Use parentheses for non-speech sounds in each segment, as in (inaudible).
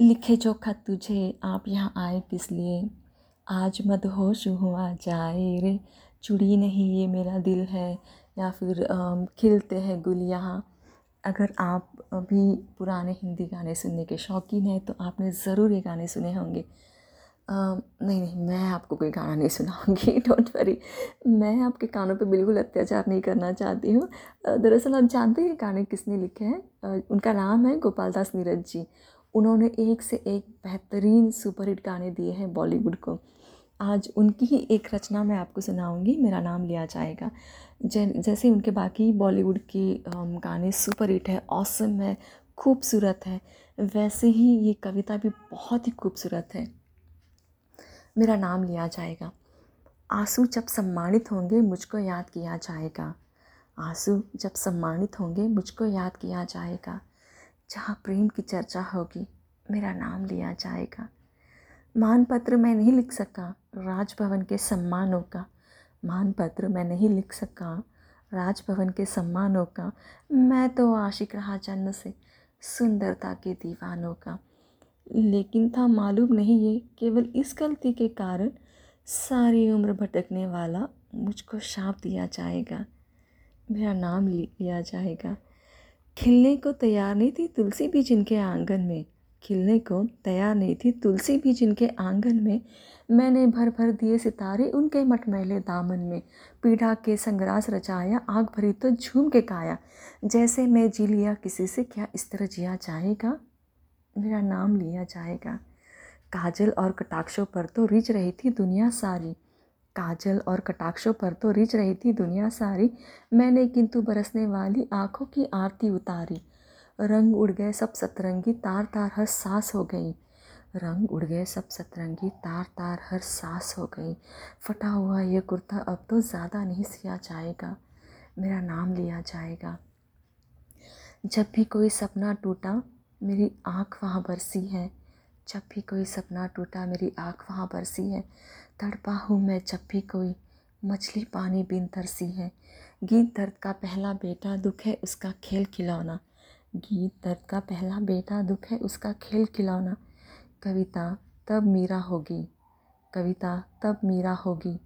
लिखे जो खत तुझे आप यहाँ आए किस लिए? आज मदहोश हुआ जाए रे। चुड़ी नहीं ये मेरा दिल है, या फिर खिलते हैं गुल यहाँ। अगर आप अभी पुराने हिंदी गाने सुनने के शौकीन हैं तो आपने ज़रूर ये गाने सुने होंगे। नहीं नहीं, मैं आपको कोई गाना नहीं सुनाऊँगी (laughs) डोंट वरी मैं आपके कानों पे बिल्कुल अत्याचार नहीं करना चाहती हूँ। दरअसल आप जानते हैं गाने किसने लिखे हैं? उनका नाम है गोपाल दास नीरज जी। उन्होंने एक से एक बेहतरीन सुपरहिट गाने दिए हैं बॉलीवुड को। आज उनकी ही एक रचना मैं आपको सुनाऊँगी। मेरा नाम लिया जाएगा। जैसे उनके बाकी बॉलीवुड के गाने सुपर हिट है ऑसम है, खूबसूरत है, वैसे ही ये कविता भी बहुत ही खूबसूरत है। मेरा नाम लिया जाएगा। आँसू जब सम्मानित होंगे, मुझको याद किया जाएगा। आँसू जब सम्मानित होंगे, मुझको याद किया जाएगा। जहाँ प्रेम की चर्चा होगी, मेरा नाम लिया जाएगा। मानपत्र मैं नहीं लिख सका राजभवन के सम्मानों का। मानपत्र मैं नहीं लिख सका राजभवन के सम्मानों का। मैं तो आशिक रहा जन्म से सुंदरता के दीवानों का। लेकिन था मालूम नहीं ये, केवल इस गलती के कारण सारी उम्र भटकने वाला मुझको शाप दिया जाएगा। मेरा नाम लिया जाएगा। खिलने को तैयार नहीं थी तुलसी भी जिनके आँगन में, खिलने को तैयार नहीं थी तुलसी भी जिनके आँगन में, मैंने भर भर दिए सितारे उनके मटमैले दामन में, पीढ़ा के संग्रास रचाया, आग भरी तो झूम के काया, जैसे मैं जी लिया किसी से, क्या इस तरह जिया जाएगा? मेरा नाम लिया जाएगा। काजल और कटाक्षों पर तो रिझ रही थी दुनिया सारी काजल और कटाक्षों पर तो रिझ रही थी दुनिया सारी। मैंने किंतु बरसने वाली आँखों की आरती उतारी। रंग उड़ गए सब सतरंगी, तार तार हर सांस हो गई। रंग उड़ गए सब सतरंगी, तार तार हर सांस हो गई। फटा हुआ ये कुर्ता अब तो ज़्यादा नहीं सिया जाएगा। मेरा नाम लिया जाएगा। जब भी कोई सपना टूटा, मेरी आँख वहाँ बरसी है। जब भी कोई सपना टूटा, मेरी आँख वहाँ बरसी है। तड़पा हूँ मैं जब भी कोई मछली पानी बिन तरसी है। गीत दर्द का पहला बेटा दुख है उसका खेल खिलौना। गीत दर्द का पहला बेटा दुख है उसका खेल खिलौना। कविता, तब मीरा होगी। कविता, तब मीरा होगी।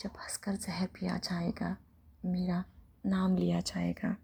जब हंसकर जहर पिया जाएगा, मेरा नाम लिया जाएगा।